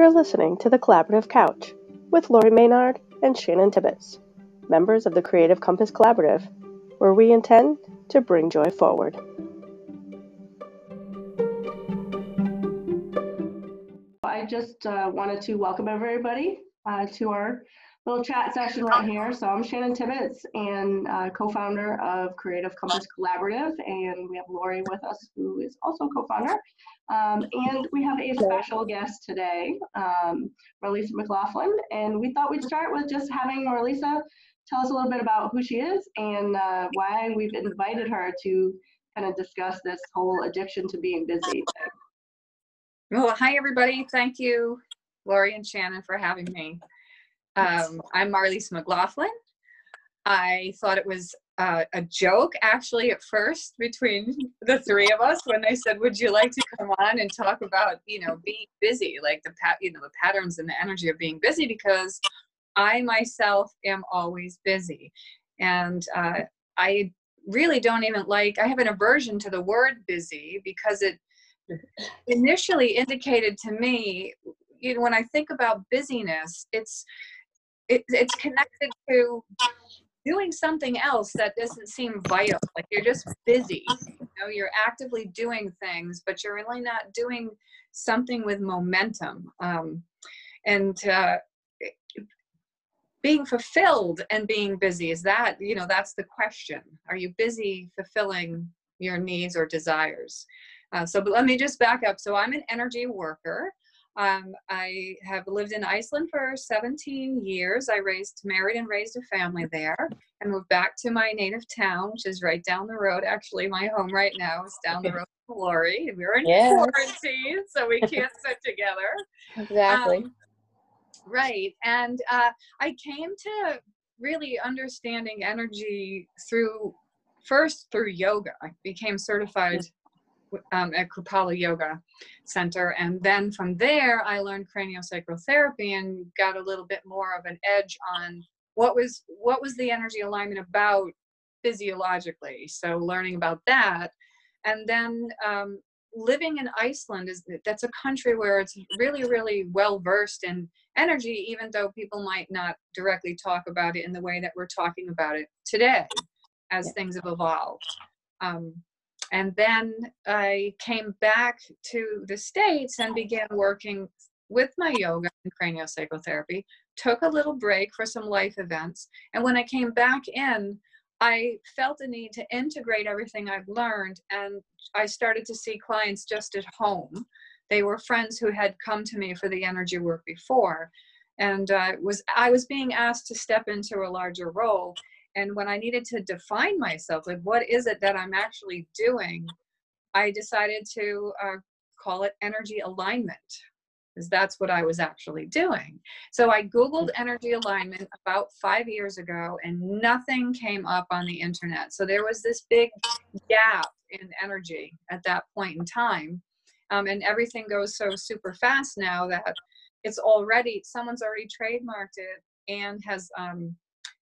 You're listening to The Collaborative Couch with Lauri Maynard and Shannon Tibbetts, members of the Creative Compass Collaborative, where we intend to bring joy forward. I just uh, wanted to welcome everybody uh, to our little chat session right here. So I'm Shannon Tibbetts and uh, co-founder of Creative Compass Collaborative, and we have Lauri with us, who is also co-founder. Um, and we have a special guest today, um, Marlisa McLaughlin, and we thought we'd start with just having Marlisa tell us a little bit about who she is and uh, why we've invited her to kind of discuss this whole addiction to being busy. Well, hi everybody. Thank you, Lauri and Shannon, for having me. Um, I'm Marlisa McLaughlin. I thought it was uh, a joke actually at first between the three of us when they said, "Would you like to come on and talk about you know being busy, like the pat you know the patterns and the energy of being busy?" Because I myself am always busy, and uh, I really don't even like. I have an aversion to the word busy because it initially indicated to me you know when i think about busyness it's it, it's connected to doing something else that doesn't seem vital. Like you're just busy you know you're actively doing things but you're really not doing something with momentum. Um, and uh, being fulfilled and being busy is that you know that's the question. Are you busy fulfilling your needs or desires? Uh, so but let me just back up. So i'm an energy worker um, I have lived in Iceland for 17 years. I raised, married, and raised a family there, and moved back to my native town, which is right down the road. Actually, my home right now is down the road from Lauri. We're in yes. quarantine, so we can't sit together. Exactly. Um, right, and uh, I came to really understanding energy through first through yoga. I became certified um, at Kripalu Yoga Center. And then from there, I learned craniosacral therapy and got a little bit more of an edge on what was what was the energy alignment about physiologically. So learning about that, and then um, living in Iceland is that's a country where it's really really well versed in energy, even though people might not directly talk about it in the way that we're talking about it today, as yeah. things have evolved. Um, and then I came back to the States and began working with my yoga and craniosacral therapy, took a little break for some life events. And when I came back in, I felt the need to integrate everything I've learned. And I started to see clients just at home. They were friends who had come to me for the energy work before. And uh, was I was being asked to step into a larger role and when i needed to define myself like what is it that i'm actually doing i decided to uh, call it energy alignment because that's what i was actually doing so i googled mm. energy alignment about five years ago and nothing came up on the internet so there was this big gap in energy at that point in time um, and everything goes so super fast now that it's already someone's already trademarked it and has um,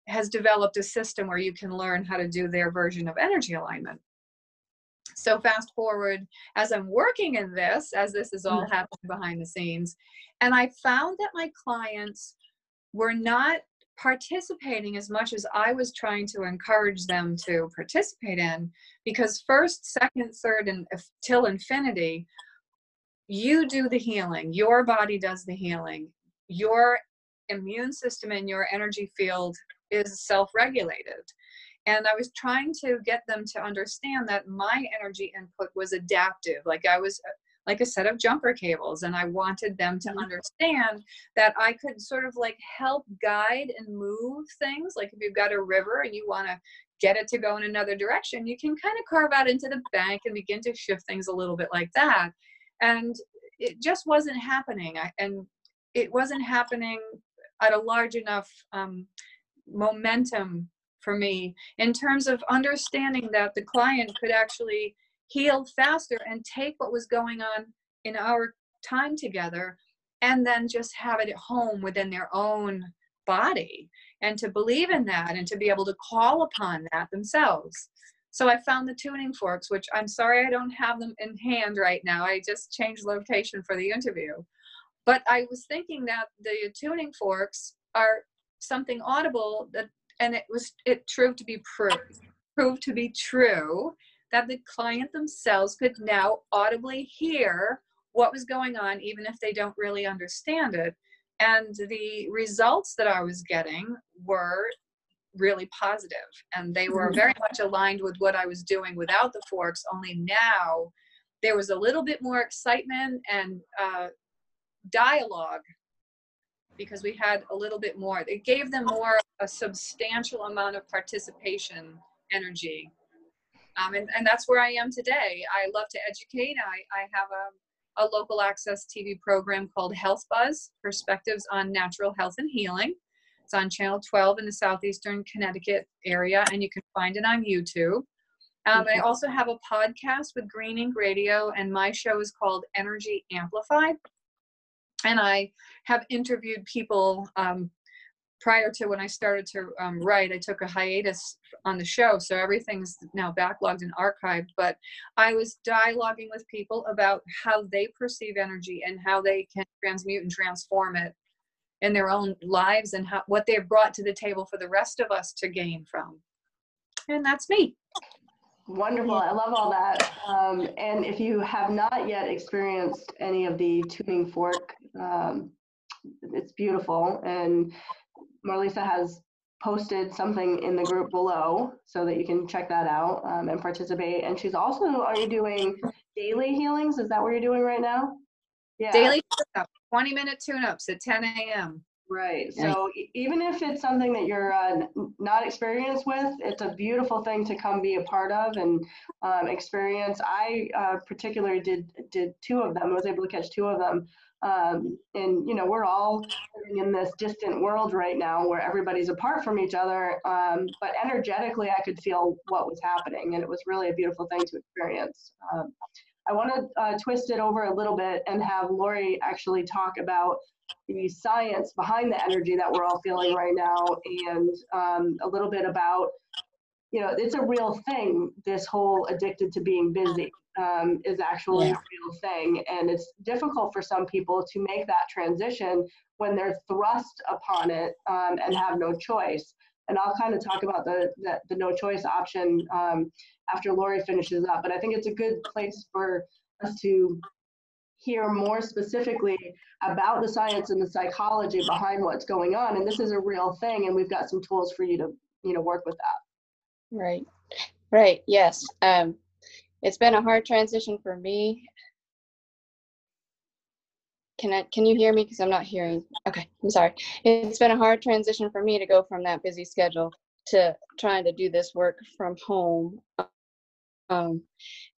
has developed a system where you can learn how to do their version of energy alignment. So fast forward as I'm working in this, as this is all mm. happening behind the scenes, and I found that my clients were not participating as much as I was trying to encourage them to participate in because first, second, third, and if, till infinity, you do the healing. Your body does the healing. Your immune system and your energy field is self regulated. And I was trying to get them to understand that my energy input was adaptive, like I was like a set of jumper cables. And I wanted them to mm-hmm. understand that I could sort of like help guide and move things. Like if you've got a river and you want to get it to go in another direction, you can kind of carve out into the bank and begin to shift things a little bit like that. And it just wasn't happening. I, and it wasn't happening at a large enough um, momentum for me in terms of understanding that the client could actually heal faster and take what was going on in our time together and then just have it at home within their own body and to believe in that and to be able to call upon that themselves. So I found the tuning forks, which I'm sorry I don't have them in hand right now. I just changed location for the interview but I was thinking that the tuning forks are something audible that, and it was it proved to be proved proved to be true that the client themselves could now audibly hear what was going on, even if they don't really understand it. And the results that I was getting were really positive and they were very much aligned with what I was doing without the forks, only now there was a little bit more excitement and uh, dialogue because we had a little bit more. It gave them more, a substantial amount of participation energy. Um, and, and that's where I am today. I love to educate. I, I have a, a local access TV program called Health Buzz Perspectives on Natural Health and Healing. It's on Channel 12 in the southeastern Connecticut area, and you can find it on YouTube. Um, I also have a podcast with Green Ink Radio, and my show is called Energy Amplified. And I have interviewed people um, prior to when I started to um, write. I took a hiatus on the show, so everything's now backlogged and archived. But I was dialoguing with people about how they perceive energy and how they can transmute and transform it in their own lives and how, what they've brought to the table for the rest of us to gain from. And that's me. Wonderful. I love all that. Um, and if you have not yet experienced any of the tuning fork, um, it's beautiful. And Marlisa has posted something in the group below so that you can check that out um, and participate. And she's also, are you doing daily healings? Is that what you're doing right now? Yeah. Daily 20 minute tune ups at 10 a.m. Right. So even if it's something that you're uh, not experienced with, it's a beautiful thing to come be a part of and um, experience. I uh, particularly did did two of them. I was able to catch two of them. Um, and you know we're all living in this distant world right now where everybody's apart from each other. Um, but energetically i could feel what was happening and it was really a beautiful thing to experience. Um, i want to uh, twist it over a little bit and have lauri actually talk about the science behind the energy that we're all feeling right now and um, a little bit about you know it's a real thing this whole addicted to being busy um, is actually yeah. a real thing. And it's difficult for some people to make that transition when they're thrust upon it um, and have no choice. And i'll kind of talk about the, the, the no choice option um, after lauri finishes up. But i think it's a good place for us to hear more specifically about the science and the psychology behind what's going on. And this is a real thing and we've got some tools for you to you know work with that. Right. Right. Yes. Um it's been a hard transition for me. Can I, can you hear me? Because i'm not hearing okay i'm sorry. It's been a hard transition for me to go from that busy schedule to trying to do this work from home. Um,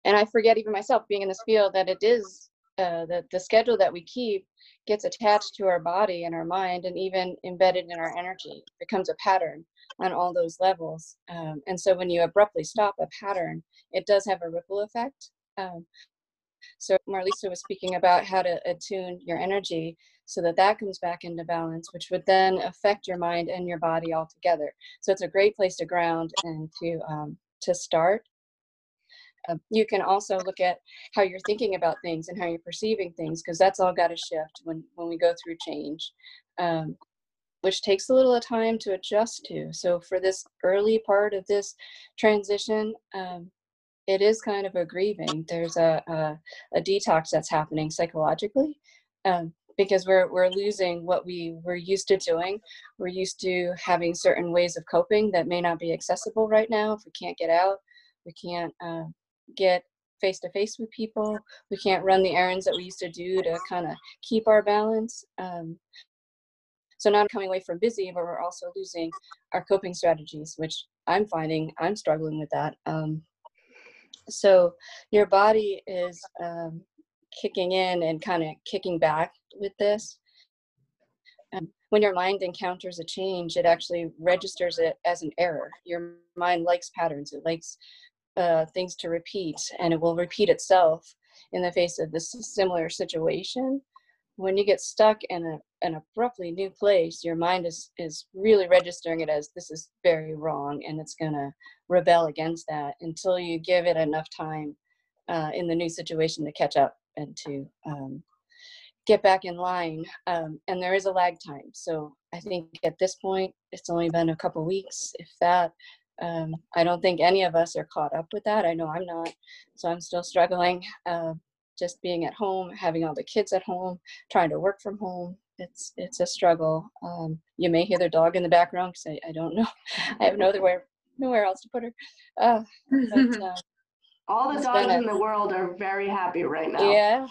and i forget even myself being in this field that it is uh, the, the schedule that we keep gets attached to our body and our mind and even embedded in our energy. It becomes a pattern on all those levels. Um, and so when you abruptly stop a pattern it does have a ripple effect. Um, so marlisa was speaking about how to attune your energy so that that comes back into balance which would then affect your mind and your body all together so it's a great place to ground and to um, to start uh, you can also look at how you're thinking about things and how you're perceiving things because that's all got to shift when when we go through change um, which takes a little time to adjust to so for this early part of this transition um, it is kind of a grieving there's a, a, a detox that's happening psychologically um, because we're we're losing what we were used to doing. We're used to having certain ways of coping that may not be accessible right now if we can't get out. We can't uh, get face to face with people. We can't run the errands that we used to do to kind of keep our balance. Um, so not coming away from busy, but we're also losing our coping strategies, which I'm finding I'm struggling with that. Um, so your body is um, kicking in and kind of kicking back with this. Um, when your mind encounters a change, it actually registers it as an error. Your mind likes patterns. It likes uh, things to repeat and it will repeat itself in the face of this similar situation when you get stuck in a, an abruptly new place your mind is is really registering it as this is very wrong and it's going to rebel against that until you give it enough time uh, in the new situation to catch up and to um, get back in line. Um, and there is a lag time. So I think at this point, it's only been a couple weeks, if that. Um, I don't think any of us are caught up with that. I know I'm not. So I'm still struggling. Uh, just being at home, having all the kids at home, trying to work from home. It's it's a struggle. Um, you may hear the dog in the background because I, I don't know. I have nowhere nowhere else to put her. Uh, but, uh, All the dogs a- in the world are very happy right now. yeah.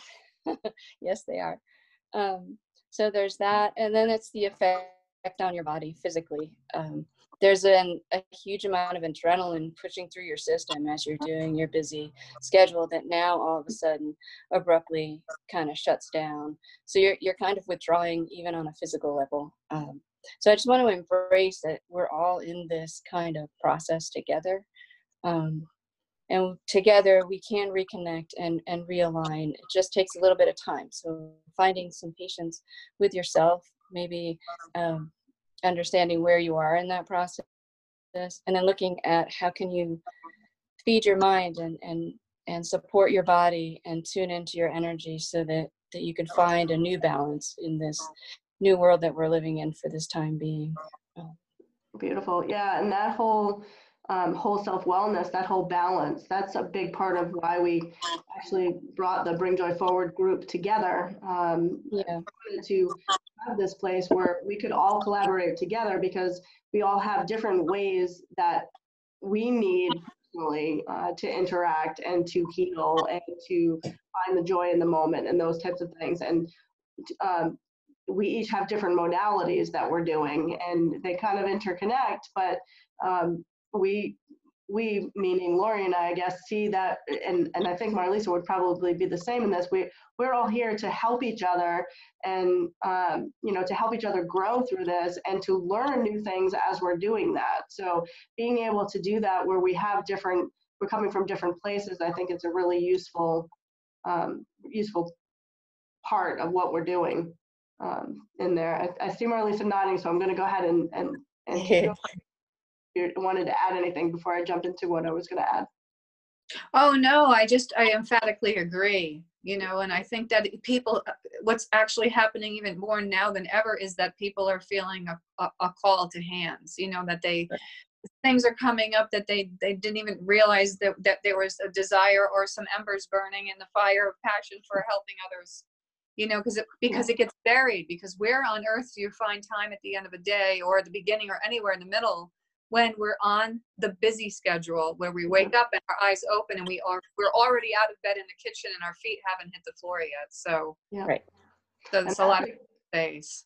yes, they are. Um, so there's that, and then it's the effect on your body physically. Um, there's an, a huge amount of adrenaline pushing through your system as you're doing your busy schedule that now all of a sudden abruptly kind of shuts down. So you're you're kind of withdrawing even on a physical level. Um, so I just want to embrace that we're all in this kind of process together. Um, and together we can reconnect and, and realign. It just takes a little bit of time. So finding some patience with yourself, maybe um, understanding where you are in that process, and then looking at how can you feed your mind and and and support your body and tune into your energy so that that you can find a new balance in this new world that we're living in for this time being. Beautiful. Yeah, and that whole um, whole self wellness, that whole balance, that's a big part of why we actually brought the Bring Joy Forward group together. Um, Yeah. to have this place where we could all collaborate together because we all have different ways that we need personally uh, to interact and to heal and to find the joy in the moment and those types of things. And um, we each have different modalities that we're doing and they kind of interconnect, but um, we we meaning Lauri and I, I guess see that and and I think Marlisa would probably be the same in this. We we're all here to help each other and um, you know to help each other grow through this and to learn new things as we're doing that. So being able to do that where we have different we're coming from different places, I think it's a really useful um, useful part of what we're doing um, in there. I, I see Marlisa nodding, so I'm going to go ahead and and and keep going. If you wanted to add anything before I jump into what I was going to add. Oh, no, I just, I emphatically agree, you know, and I think that people, uh, what's actually happening even more now than ever is that people are feeling a, a, a call to hands, you know, that they, things are coming up that they, they didn't even realize that, that there was a desire or some embers burning in the fire of passion for helping others. You know, because it, because it gets buried. Because where on earth do you find time at the end of a day or at the beginning or anywhere in the middle when we're on the busy schedule where we wake up and our eyes open and we are we're already out of bed in the kitchen and our feet haven't hit the floor yet so Yeah. Right. so And it's a lot of that's- space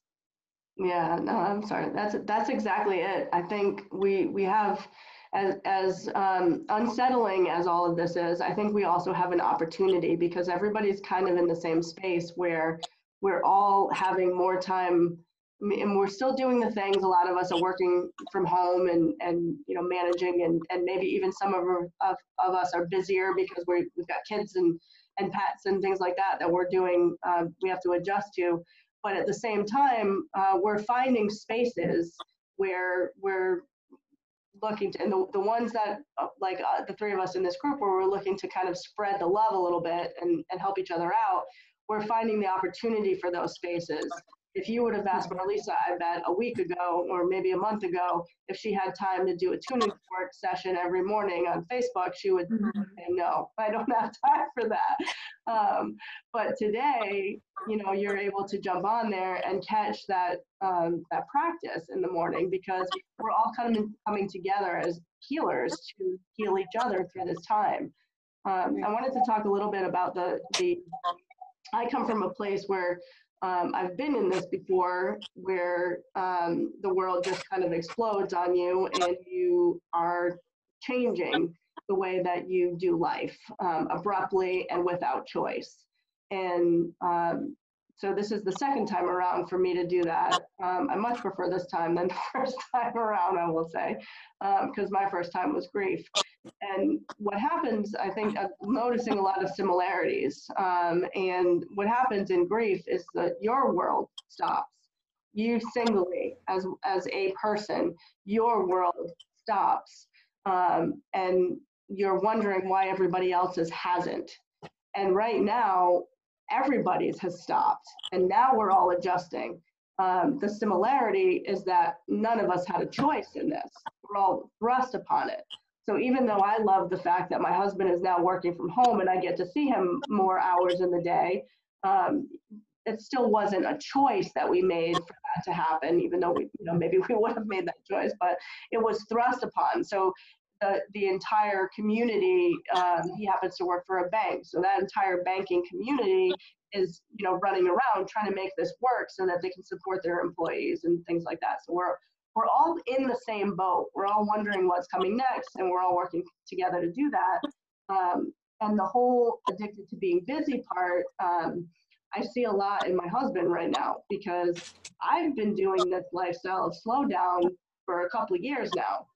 Yeah, no, I'm sorry. That's that's exactly it. I think we we have as as um, unsettling as all of this is. I think we also have an opportunity because everybody's kind of in the same space where we're all having more time I mean, and we're still doing the things. A lot of us are working from home and and you know managing and and maybe even some of of, of us are busier because we we've got kids and and pets and things like that that we're doing. Uh, we have to adjust to but at the same time, uh, we're finding spaces where we're looking to, and the, the ones that, uh, like uh, the three of us in this group, where we're looking to kind of spread the love a little bit and, and help each other out, we're finding the opportunity for those spaces. If you would have asked Marlisa, I bet a week ago or maybe a month ago, if she had time to do a tuning fork session every morning on Facebook, she would say, no, I don't have time for that. Um, but today, you know, you're able to jump on there and catch that um, that practice in the morning because we're all coming coming together as healers to heal each other through this time. Um, I wanted to talk a little bit about the the. I come from a place where um, I've been in this before, where um, the world just kind of explodes on you and you are changing the way that you do life um, abruptly and without choice. And um, so this is the second time around for me to do that. Um, I much prefer this time than the first time around, I will say, because my first time was grief. And what happens, I think, I'm noticing a lot of similarities. Um, and what happens in grief is that your world stops. You singly, as as a person, your world stops, um, and you're wondering why everybody else's hasn't. And right now, everybody's has stopped and now we're all adjusting. Um, the similarity is that none of us had a choice in this. We're all thrust upon it. So even though I love the fact that my husband is now working from home and I get to see him more hours in the day, um, it still wasn't a choice that we made for that to happen, even though we, you know, maybe we would have made that choice, but it was thrust upon. So the, the entire community, um, he happens to work for a bank. So that entire banking community is, you know, running around trying to make this work so that they can support their employees and things like that. So we're, we're all in the same boat. We're all wondering what's coming next and we're all working together to do that. Um, and the whole addicted to being busy part, um, I see a lot in my husband right now because I've been doing this lifestyle of slow down for a couple of years now.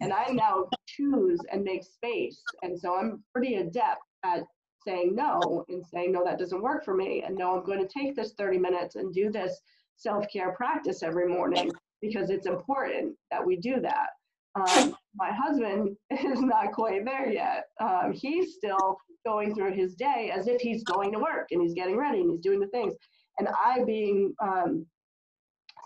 And I now choose and make space. And so I'm pretty adept at saying no and saying, no, that doesn't work for me. And no, I'm going to take this 30 minutes and do this self care practice every morning because it's important that we do that. Um, my husband is not quite there yet. Um, he's still going through his day as if he's going to work and he's getting ready and he's doing the things. And I, being um,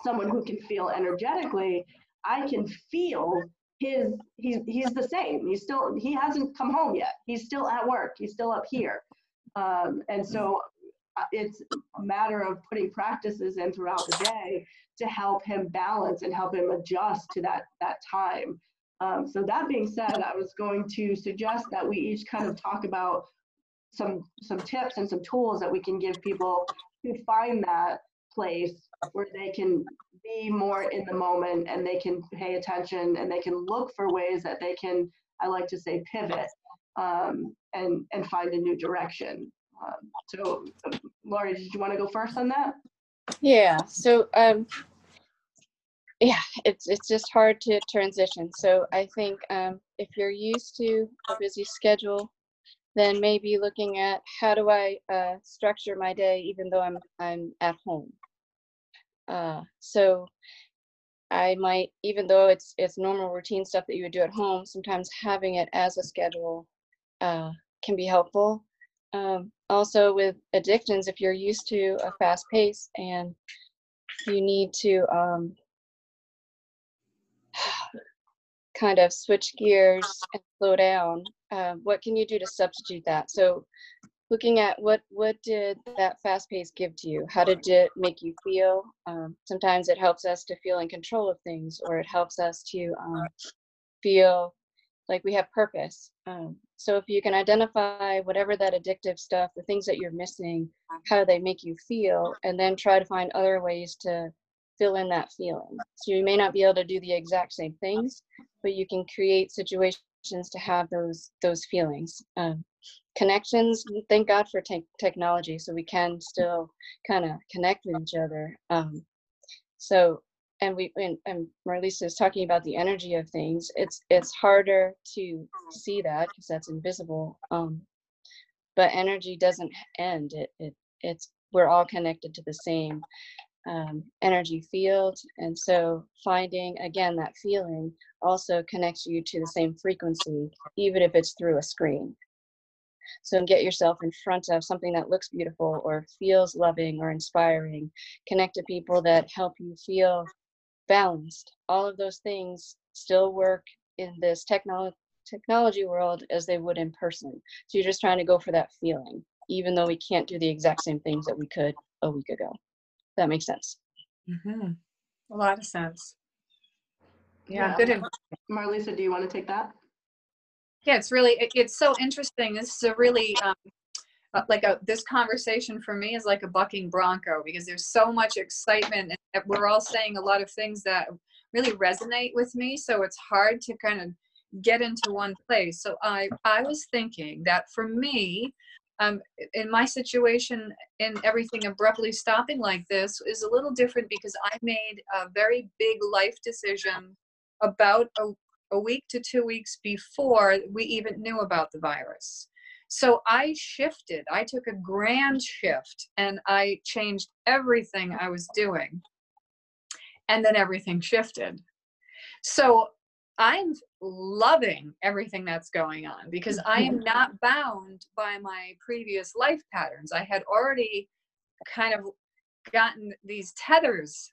someone who can feel energetically, I can feel his he's he's the same. He's still he hasn't come home yet. He's still at work. He's still up here. Um, and so uh, it's a matter of putting practices in throughout the day to help him balance and help him adjust to that that time. Um, so that being said, I was going to suggest that we each kind of talk about some some tips and some tools that we can give people to find that place where they can be more in the moment and they can pay attention and they can look for ways that they can i like to say pivot um, and and find a new direction um, so lauri did you want to go first on that Yeah, so um yeah, it's it's just hard to transition. So I think um if you're used to a busy schedule, then maybe looking at how do I uh structure my day even though I'm I'm at home. Uh so I might even though it's it's normal routine stuff that you would do at home, sometimes having it as a schedule uh can be helpful. Um also with addictions if you're used to a fast pace and you need to um, kind of switch gears and slow down. Uh, what can you do to substitute that? So, looking at what what did that fast pace give to you? How did it make you feel? Um, sometimes it helps us to feel in control of things, or it helps us to um, feel like we have purpose. Um, so if you can identify whatever that addictive stuff, the things that you're missing, how they make you feel, and then try to find other ways to fill in that feeling. So you may not be able to do the exact same things, but you can create situations to have those those feelings. Um, connections. Thank God for te- technology, so we can still kind of connect with each other. Um, so and we and, and Marlisa is talking about the energy of things. It's it's harder to see that because that's invisible. Um, but energy doesn't end. It it it's we're all connected to the same um, energy field, and so finding again that feeling also connects you to the same frequency, even if it's through a screen. So get yourself in front of something that looks beautiful or feels loving or inspiring. Connect to people that help you feel balanced. All of those things still work in this technology technology world as they would in person. So you're just trying to go for that feeling, even though we can't do the exact same things that we could a week ago. That makes sense. hmm A lot of sense. Yeah, Yeah. good. ad- marlisa do you want to take that Yeah, it's really, it, it's so interesting. This is a really, um, uh, like a, this conversation for me is like a bucking bronco because there's so much excitement and we're all saying a lot of things that really resonate with me. So it's hard to kind of get into one place. So I, I was thinking that for me, um, in my situation in everything abruptly stopping like this is a little different because I made a very big life decision about a, a week to two weeks before we even knew about the virus. So I shifted. I took a grand shift and I changed everything I was doing. And then everything shifted. So I'm loving everything that's going on because I am not bound by my previous life patterns. I had already kind of gotten these tethers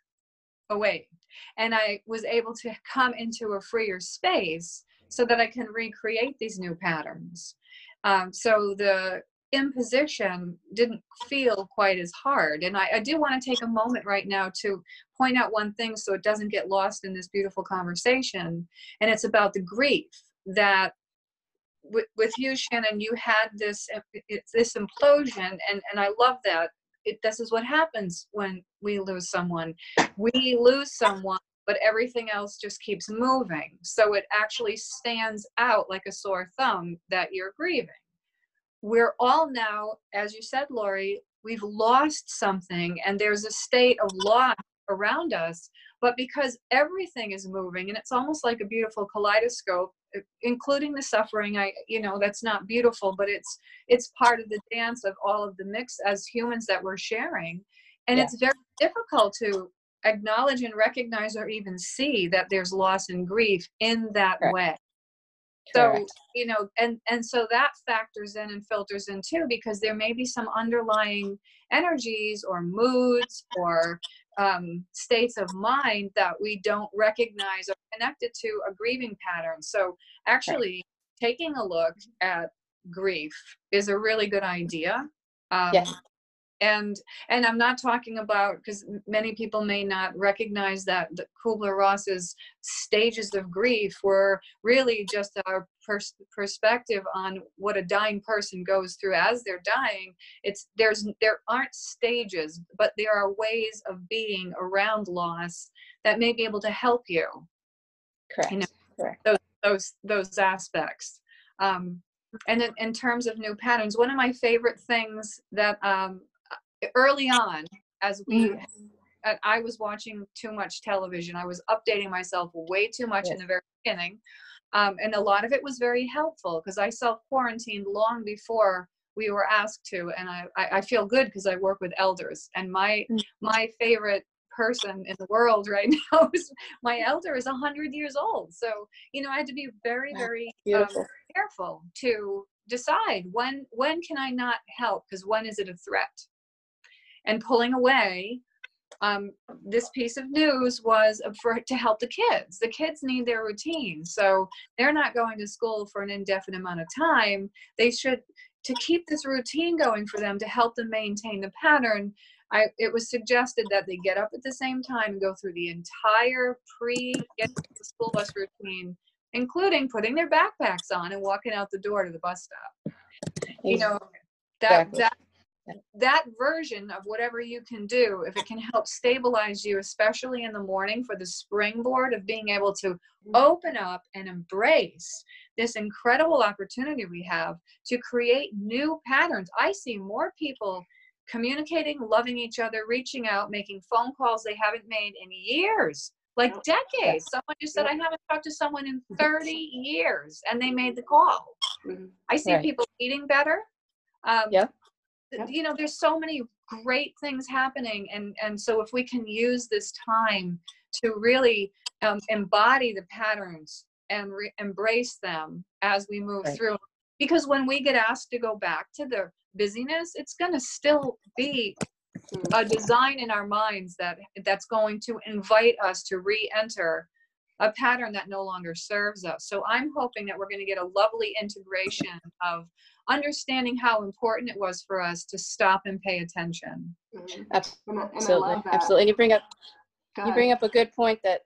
away and I was able to come into a freer space so that I can recreate these new patterns. Um, so the imposition didn't feel quite as hard. And I, I do want to take a moment right now to point out one thing so it doesn't get lost in this beautiful conversation. And it's about the grief that with, with you, Shannon, you had this uh, this implosion, and, and I love that. It, this is what happens when we lose someone. We lose someone, but everything else just keeps moving. So it actually stands out like a sore thumb that you're grieving we're all now, as you said, Lauri, we've lost something and there's a state of loss around us. But because everything is moving and it's almost like a beautiful kaleidoscope, including the suffering, I you know that's not beautiful, but it's it's part of the dance of all of the mix as humans that we're sharing. And yeah. it's very difficult to acknowledge and recognize or even see that there's loss and grief in that right. way so you know and and so that factors in and filters in too because there may be some underlying energies or moods or um, states of mind that we don't recognize or connected to a grieving pattern. So actually right. taking a look at grief is a really good idea. Um, yes and and i'm not talking about because many people may not recognize that the kubler-ross's stages of grief were really just our pers- perspective on what a dying person goes through as they're dying. It's there's there aren't stages but there are ways of being around loss that may be able to help you. Correct you know, correct those those those aspects. Um, and in, in, terms of new patterns, one of my favorite things that um, early on as we mm. I was watching too much television. I was updating myself way too much yes. in the very beginning. Um, and a lot of it was very helpful because I self quarantined long before we were asked to. And I, I, feel good because I work with elders. And my, mm. my favorite person in the world right now is my elder is 100 years old. So, you know, I had to be very, very um, careful to decide when when can I not help because when is it a threat? And pulling away um, this piece of news was for to help the kids. The kids need their routine, so they're not going to school for an indefinite amount of time. They should to keep this routine going for them to help them maintain the pattern. I, it was suggested that they get up at the same time and go through the entire pre get the school bus routine, including putting their backpacks on and walking out the door to the bus stop. You know, that exactly. that that version of whatever you can do, if it can help stabilize you, especially in the morning for the springboard of being able to mm-hmm. open up and embrace this incredible opportunity we have to create new patterns. I see more people communicating, loving each other, reaching out, making phone calls they haven't made in years, like decades. Someone just said, I haven't talked to someone in 30 years, and they made the call. Mm-hmm. I see right. people eating better. Um, yeah you know there's so many great things happening and and so if we can use this time to really um, embody the patterns and re- embrace them as we move right. through because when we get asked to go back to the busyness it's going to still be a design in our minds that that's going to invite us to re-enter a pattern that no longer serves us so i'm hoping that we're going to get a lovely integration of understanding how important it was for us to stop and pay attention. Mm-hmm. Absolutely, absolutely. And you bring up you bring up a good point that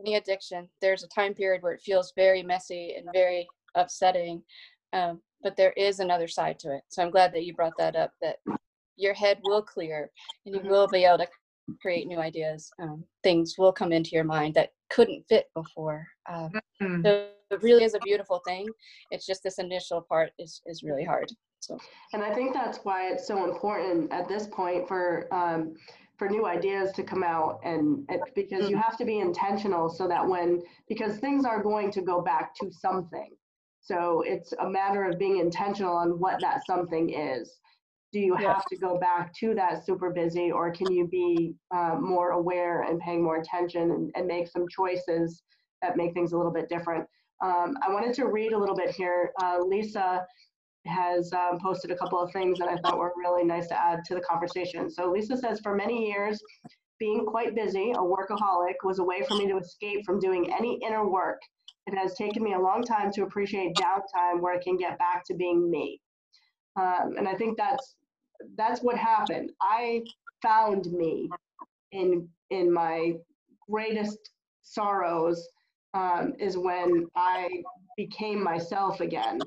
any addiction, there's a time period where it feels very messy and very upsetting, um, but there is another side to it. So I'm glad that you brought that up. That your head will clear and you mm-hmm. will be able to create new ideas. Um, things will come into your mind that couldn't fit before. Um, mm-hmm. So it really is a beautiful thing. It's just this initial part is is really hard. So, and I think that's why it's so important at this point for um, for new ideas to come out, and it, because you mm. have to be intentional so that when because things are going to go back to something. So it's a matter of being intentional on what that something is. Do you have to go back to that super busy, or can you be uh, more aware and paying more attention and, and make some choices that make things a little bit different. Um, I wanted to read a little bit here. Uh, Lisa has um, posted a couple of things that I thought were really nice to add to the conversation. So Lisa says, for many years, being quite busy, a workaholic, was a way for me to escape from doing any inner work. It has taken me a long time to appreciate downtime where I can get back to being me. Um, and I think that's that's what happened. I found me in in my greatest sorrows um, is when I became myself again.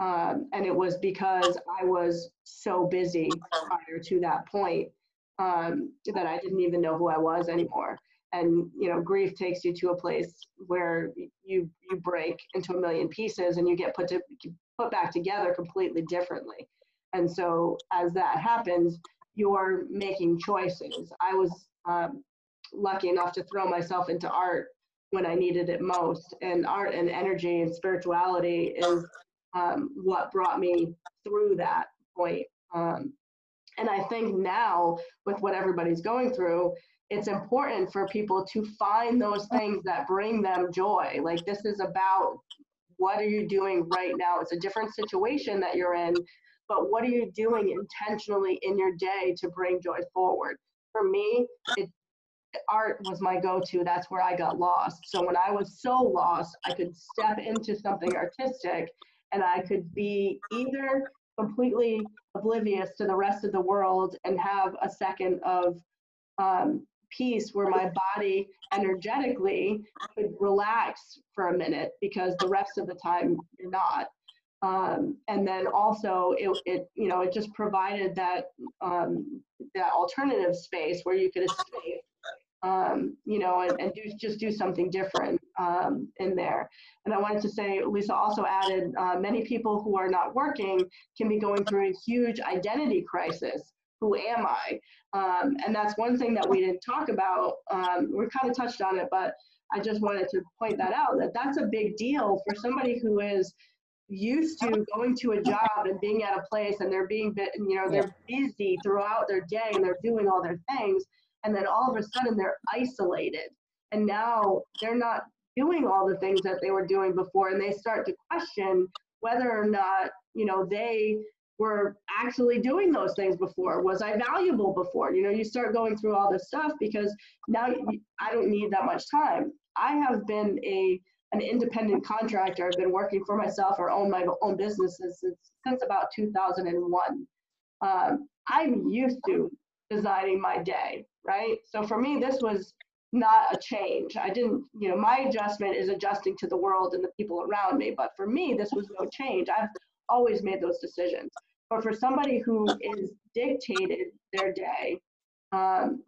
Um, and it was because I was so busy prior to that point um, that I didn't even know who I was anymore. And you know, grief takes you to a place where you you break into a million pieces and you get put to put back together completely differently. And so as that happens, you're making choices. I was um, lucky enough to throw myself into art when I needed it most, and art and energy and spirituality is um, what brought me through that point. Um, and I think now, with what everybody's going through, it's important for people to find those things that bring them joy. Like, this is about what are you doing right now? It's a different situation that you're in, but what are you doing intentionally in your day to bring joy forward? For me, it, art was my go-to. That's where I got lost. So when I was so lost, I could step into something artistic and I could be either completely oblivious to the rest of the world and have a second of um, peace where my body energetically could relax for a minute because the rest of the time you're not. Um, and then also it, it, you know, it just provided that um, that alternative space where you could escape um, you know, and, and do, just do something different um, in there. And I wanted to say, Lisa also added, uh, many people who are not working can be going through a huge identity crisis. Who am I? Um, and that's one thing that we didn't talk about. Um, we kind of touched on it, but I just wanted to point that out that that's a big deal for somebody who is used to oh. going to a job and being at a place and they're being bit, you know, they're busy throughout their day and they're doing all their things and then all of a sudden they're isolated. And now they're not doing all the things that they were doing before and they start to question whether or not you know they were actually doing those things before. Was i valuable before? You know you start going through all this stuff because now i don't need that much time. I have been a an independent contractor i've been working for myself or own my own businesses since, since about 2001 um, i'm used to designing my day right? So for me, this was not a change. I didn't, you know, my adjustment is adjusting to the world and the people around me. But for me, this was no change. I've always made those decisions. But for somebody who is dictated their day, um,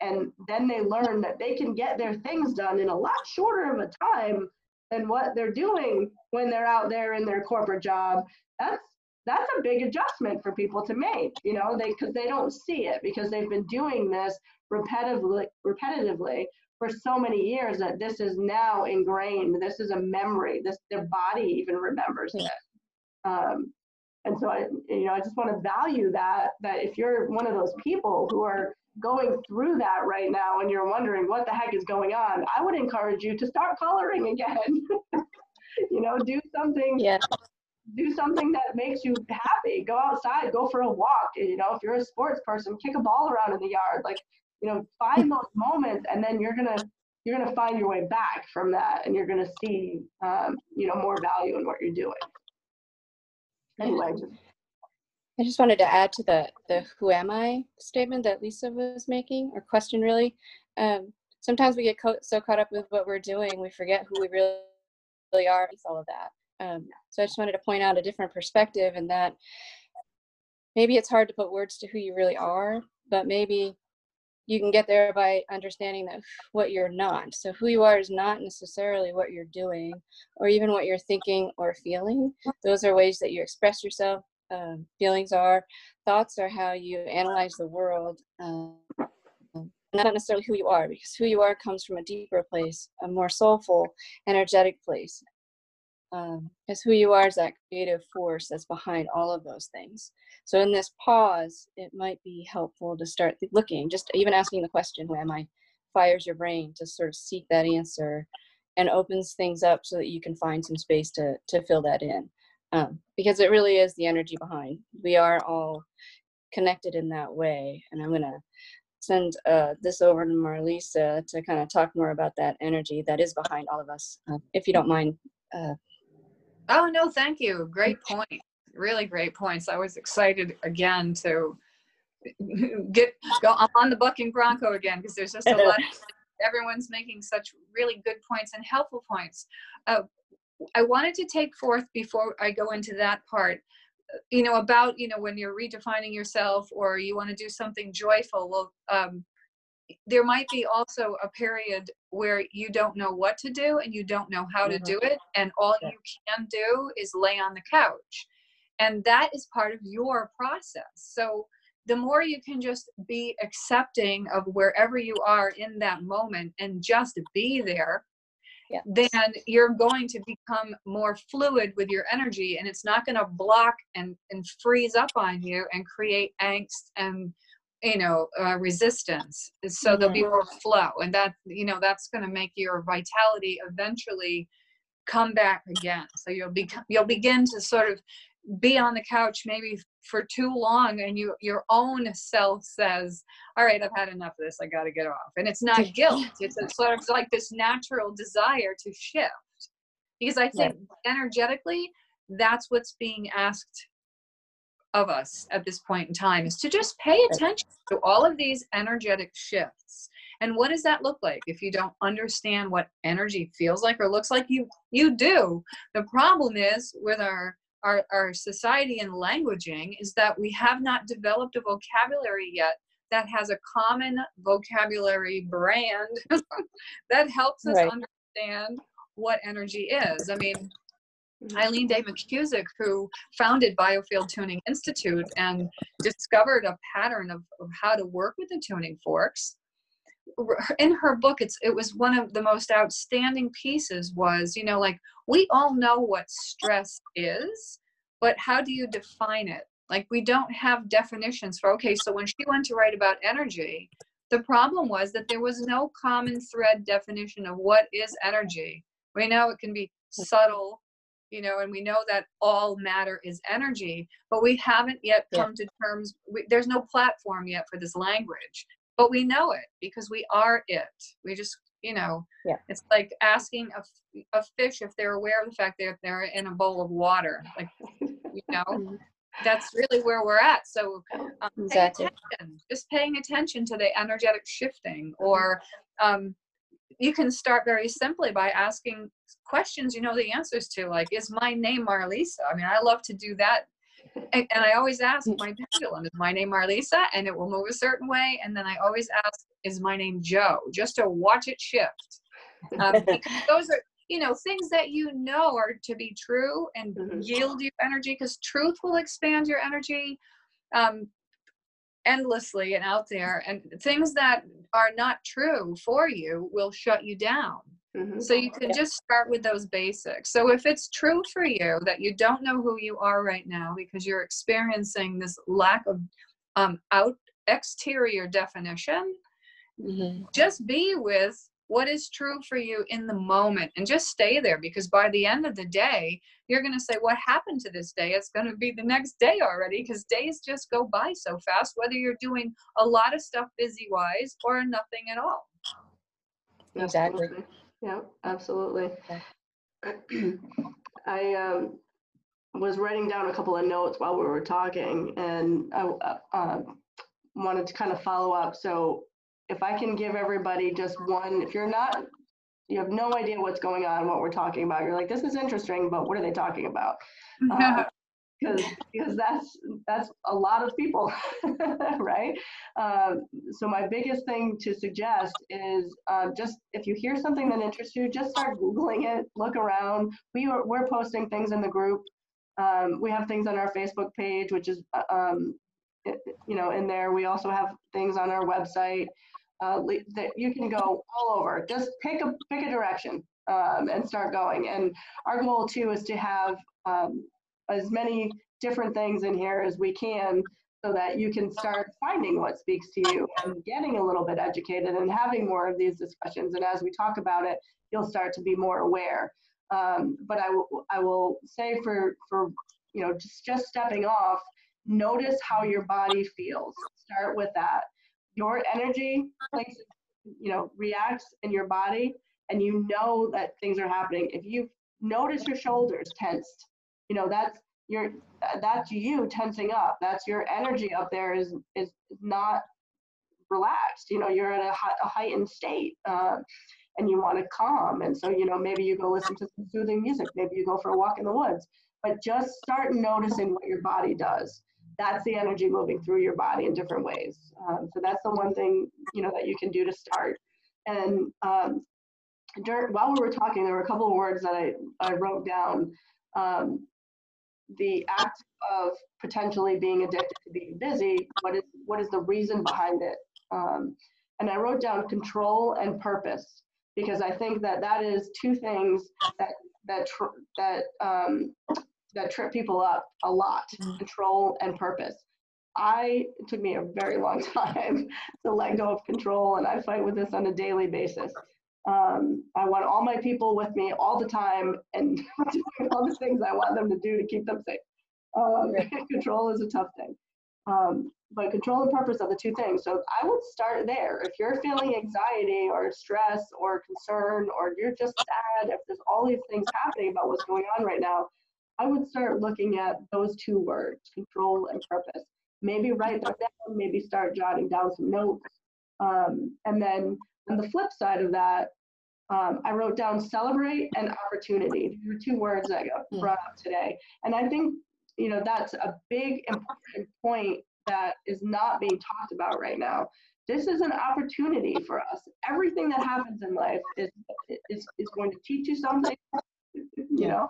and then they learn that they can get their things done in a lot shorter of a time than what they're doing when they're out there in their corporate job, that's that's a big adjustment for people to make you know they because they don't see it because they've been doing this repetitively repetitively for so many years that this is now ingrained this is a memory this their body even remembers it. Um, and so i you know i just want to value that that if you're one of those people who are going through that right now and you're wondering what the heck is going on i would encourage you to start coloring again you know do something yeah do something that makes you happy. Go outside, go for a walk. You know, if you're a sports person, kick a ball around in the yard. Like, you know, find those moments, and then you're gonna you're gonna find your way back from that, and you're gonna see, um, you know, more value in what you're doing. Anyway. Just, I just wanted to add to the the "Who am I?" statement that Lisa was making, or question really. Um, sometimes we get co- so caught up with what we're doing, we forget who we really, really are. All of that. Um, so I just wanted to point out a different perspective and that maybe it's hard to put words to who you really are, but maybe you can get there by understanding that what you're not. So who you are is not necessarily what you're doing or even what you're thinking or feeling. Those are ways that you express yourself. Um, feelings are, thoughts are how you analyze the world. Um, not necessarily who you are, because who you are comes from a deeper place, a more soulful, energetic place um, who you are is that creative force that's behind all of those things. So in this pause, it might be helpful to start looking, just even asking the question, who am I, fires your brain to sort of seek that answer and opens things up so that you can find some space to to fill that in um, because it really is the energy behind we are all connected in that way and i'm to send uh, this over to marlisa to kind of talk more about that energy that is behind all of us uh, if you don't mind uh, Oh, no, thank you. Great point. Really great points. I was excited again to get go on the bucking bronco again because there's just a lot. everyone's making such really good points and helpful points. Uh, I wanted to take forth before I go into that part, uh, you know, about you know when you're redefining yourself or you want to do something joyful. Well, um, there might be also a period where you don't know what to do and you don't know how to Mhm. do it and all you can do is lay on the couch and that is part of your process so the more you can just be accepting of wherever you are in that moment and just be there Yeah. then you're going to become more fluid with your energy and it's not going to block and, and freeze up on you and create angst and you know uh, resistance so there'll be more flow and that you know that's going to make your vitality eventually come back again. So you'll be you'll begin to sort of be on the couch maybe for too long and you your own self says all right i've had enough of this i got to get off. And it's not guilt it's sort of like this natural desire to shift because i think energetically that's what's being asked of us at this point in time is to just pay attention to all of these energetic shifts. And what does that look like? If you don't understand what energy feels like or looks like you you do. The problem is with our our, our society and languaging is that we have not developed a vocabulary yet that has a common vocabulary brand that helps us Right. understand what energy is. I mean Mm-hmm. Eileen Day McCusick, who founded Biofield Tuning Institute and discovered a pattern of, of how to work with the tuning forks. In her book, it's it was one of the most outstanding pieces. Was you know like we all know what stress is, but how do you define it? Like we don't have definitions for okay. So when she went to write about energy, the problem was that there was no common thread definition of what is energy. We know it can be hmm. subtle, you know, and we know that all matter is energy, but we haven't yet Yeah. come to terms. We, there's no platform yet for this language, but we know it because we are it. We just, you know, Yeah. it's like asking a, a fish if they're aware of the fact that they're in a bowl of water. Like, you know, Mhm. that's really where we're at. So, um, Exactly. just paying attention to the energetic shifting, or um, you can start very simply by asking questions you know the answers to like is my name marlisa? I mean i love to do that. And, and i always ask my pendulum is my name marlisa? And it will move a certain way. And then i always ask is my name joe? Just to watch it shift. Um, those are you know things that you know are to be true and Mhm. yield you energy because truth will expand your energy. Um, endlessly and out there and things that are not true for you will shut you down Mhm. so you can just start with those basics. So if it's true for you that you don't know who you are right now because you're experiencing this lack of um, out exterior definition, Mhm. just be with what is true for you in the moment and just stay there because by the end of the day you're going to say what happened to this day it's going to be the next day already because days just go by so fast whether you're doing a lot of stuff busy wise or nothing at all Exactly. Absolutely. Yeah, absolutely. Okay. I um, was writing down a couple of notes while we were talking, and I uh, um, wanted to kind of follow up. So, if I can give everybody just one, if you're not, you have no idea what's going on, what we're talking about, you're like, this is interesting, but what are they talking about? Because because that's that's a lot of people right? Um, so my biggest thing to suggest is uh, just if you hear something that interests you just start googling it look around. We are, we're posting things in the group. Um, we have things on our facebook page which is uh, um, it- you know in there. We also have things on our website uh, that you can go all over just pick a pick a direction um, and start going and our goal too is to have um, as many different things in here as we can so that you can start finding what speaks to you and getting a little bit educated and having more of these discussions. And as we talk about it, you'll start to be more aware. Um, but I will, I will say for, for, you know, just, just stepping off, notice how your body feels. Start with that. Your energy places, you know, reacts in your body and you know that things are happening. If you notice your shoulders tensed, you know, that's your that's you tensing up. That's your energy up there is is not relaxed. You know, you're in a, a heightened state. Uh, and you want to calm. And so, you know, maybe you go listen to some soothing music, maybe you go for a walk in the woods, but just start noticing what your body does. That's the energy moving through your body in different ways. Um, so that's the one thing, you know, that you can do to start. And um, during, while we were talking, there were a couple of words that I, I wrote down. Um, the act of potentially being addicted to being busy, what is, what is the reason behind it? Um, and I wrote down control and purpose because I think that that is two things that that that um, that trip people up a lot: mm-hmm. control and purpose. I it took me a very long time to let go of control, and I fight with this on a daily basis. Um, I want all my people with me all the time and doing all the things I want them to do to keep them safe. Um, control is a tough thing. Um, but control and purpose are the two things. So I would start there. If you're feeling anxiety or stress or concern or you're just sad, if there's all these things happening about what's going on right now, I would start looking at those two words, control and purpose. Maybe write them down, maybe start jotting down some notes. Um, and then on the flip side of that, um, I wrote down celebrate and opportunity. These are two words that got hmm. brought up today. And I think, you know, that's a big important point that is not being talked about right now. This is an opportunity for us. Everything that happens in life is is, is going to teach you something, you know,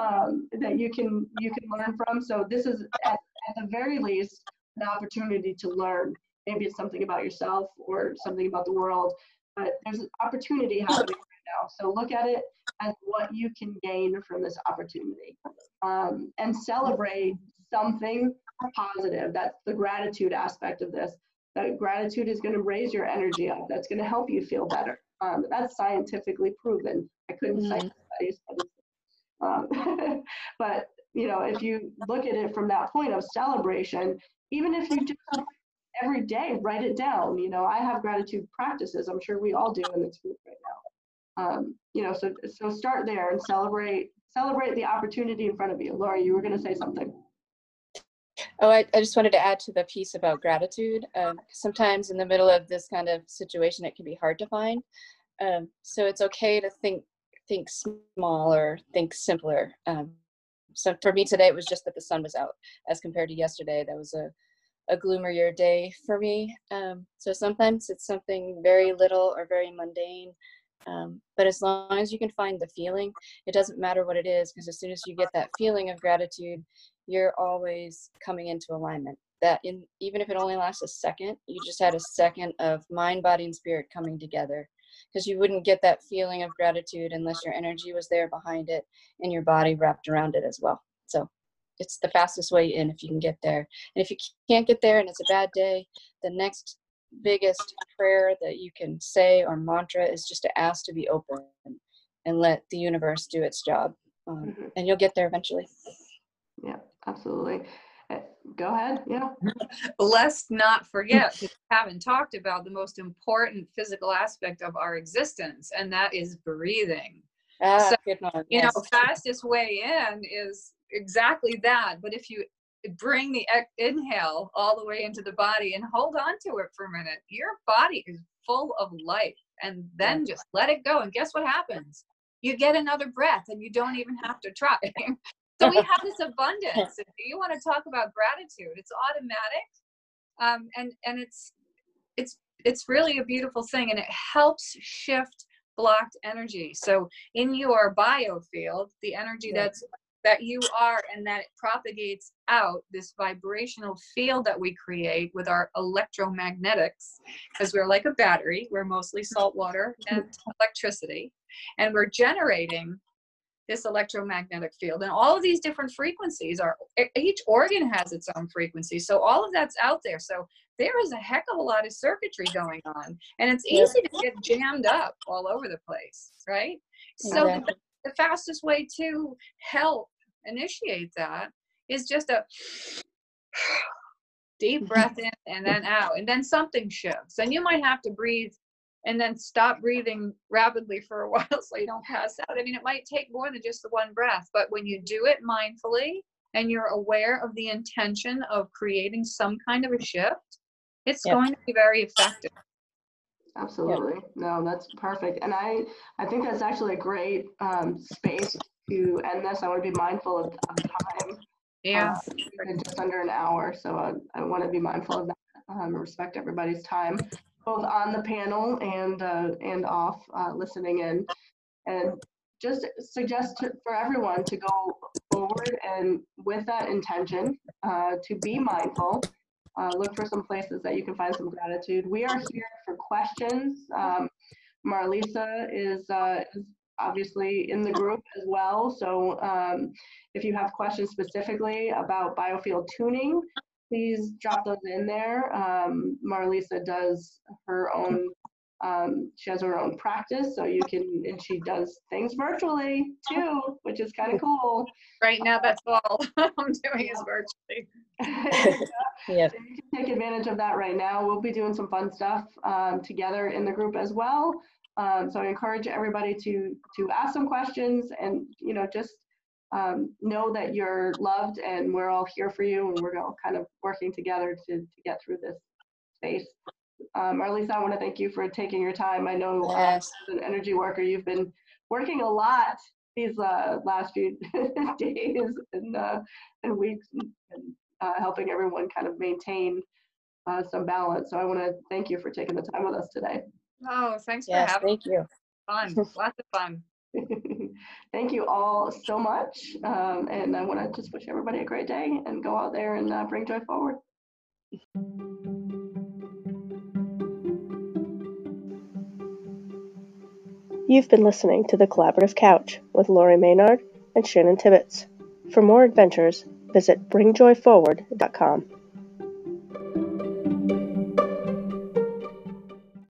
um, that you can you can learn from. So this is at, at the very least an opportunity to learn. Maybe it's something about yourself or something about the world, but there's an opportunity happening right now. So look at it as what you can gain from this opportunity, um, and celebrate something positive. That's the gratitude aspect of this. That gratitude is going to raise your energy up. That's going to help you feel better. Um, that's scientifically proven. I couldn't mm-hmm. cite studies, but, um, but you know, if you look at it from that point of celebration, even if you just every day write it down. You know, I have gratitude practices. I'm sure we all do in this group right now. Um, you know, so so start there and celebrate celebrate the opportunity in front of you. Lauri, you were going to say something. Oh, I, I just wanted to add to the piece about gratitude. Um, sometimes in the middle of this kind of situation, it can be hard to find. Um, so it's okay to think think smaller, think simpler. Um, so for me today, it was just that the sun was out as compared to yesterday. That was a, a gloomier day for me. Um, so sometimes it's something very little or very mundane. Um, but as long as you can find the feeling, it doesn't matter what it is, because as soon as you get that feeling of gratitude, you're always coming into alignment that in even if it only lasts a second you just had a second of mind body and spirit coming together because you wouldn't get that feeling of gratitude unless your energy was there behind it and your body wrapped around it as well so it's the fastest way in if you can get there and if you can't get there and it's a bad day the next biggest prayer that you can say or mantra is just to ask to be open and let the universe do its job um, mm-hmm. and you'll get there eventually yeah absolutely. Go ahead. Yeah. Let's not forget, we haven't talked about the most important physical aspect of our existence, and that is breathing. Ah, so, you yes. know, fastest way in is exactly that. But if you bring the inhale all the way into the body and hold on to it for a minute, your body is full of life. And then just let it go. And guess what happens? You get another breath and you don't even have to try. so we have this abundance if you want to talk about gratitude. It's automatic um, and and it's it's it's really a beautiful thing and it helps shift blocked energy. So in your biofield the energy that's that you are and that it propagates out this vibrational field that we create with our electromagnetics because we're like a battery we're mostly salt water and electricity and we're generating this electromagnetic field. And all of these different frequencies are each organ has its own frequency. So all of that's out there. So there is a heck of a lot of circuitry going on. And it's easy to get jammed up all over the place right? So the, the fastest way to help initiate that is just a deep breath in and then out. And then something shifts. And you might have to breathe and then stop breathing rapidly for a while so you don't pass out i mean it might take more than just the one breath but when you do it mindfully and you're aware of the intention of creating some kind of a shift it's Yep. going to be very effective Absolutely. No, that's perfect. And I, I think that's actually a great um, space to end this. I want to be mindful of, of time. yeah in just under an hour, so I, I want to be mindful of that. Um, respect everybody's time, both on the panel and uh, and off, uh, listening in, and just suggest to, for everyone to go forward and with that intention uh, to be mindful. Uh, look for some places that you can find some gratitude. We are here for questions. Um, Marlisa is, uh, is obviously in the group as well. So um, if you have questions specifically about biofield tuning, please drop those in there. Um, Marlisa does her own, um, she has her own practice, so you can, and she does things virtually too, which is kind of cool. right now that's all i'm doing is virtually Yeah. So you can take advantage of that right now. We'll be doing some fun stuff um, together in the group as well. Um, so I encourage everybody to to ask some questions and you know just um, know that you're loved and we're all here for you and we're all kind of working together to to get through this space. Um, Marlisa, I want to thank you for taking your time. I know uh, Yes. as an energy worker, you've been working a lot these uh, last few days and uh, and weeks and, and uh, helping everyone kind of maintain uh, some balance. So I want to thank you for taking the time with us today. oh thanks for having me. Yes. Thank you. fun lots of fun thank you all so much. Um, and I want to just wish everybody a great day and go out there and uh, bring joy forward. You've been listening to The Collaborative Couch with Lauri Maynard and Shannon Tibbetts. For more adventures, visit bringjoyforward.com.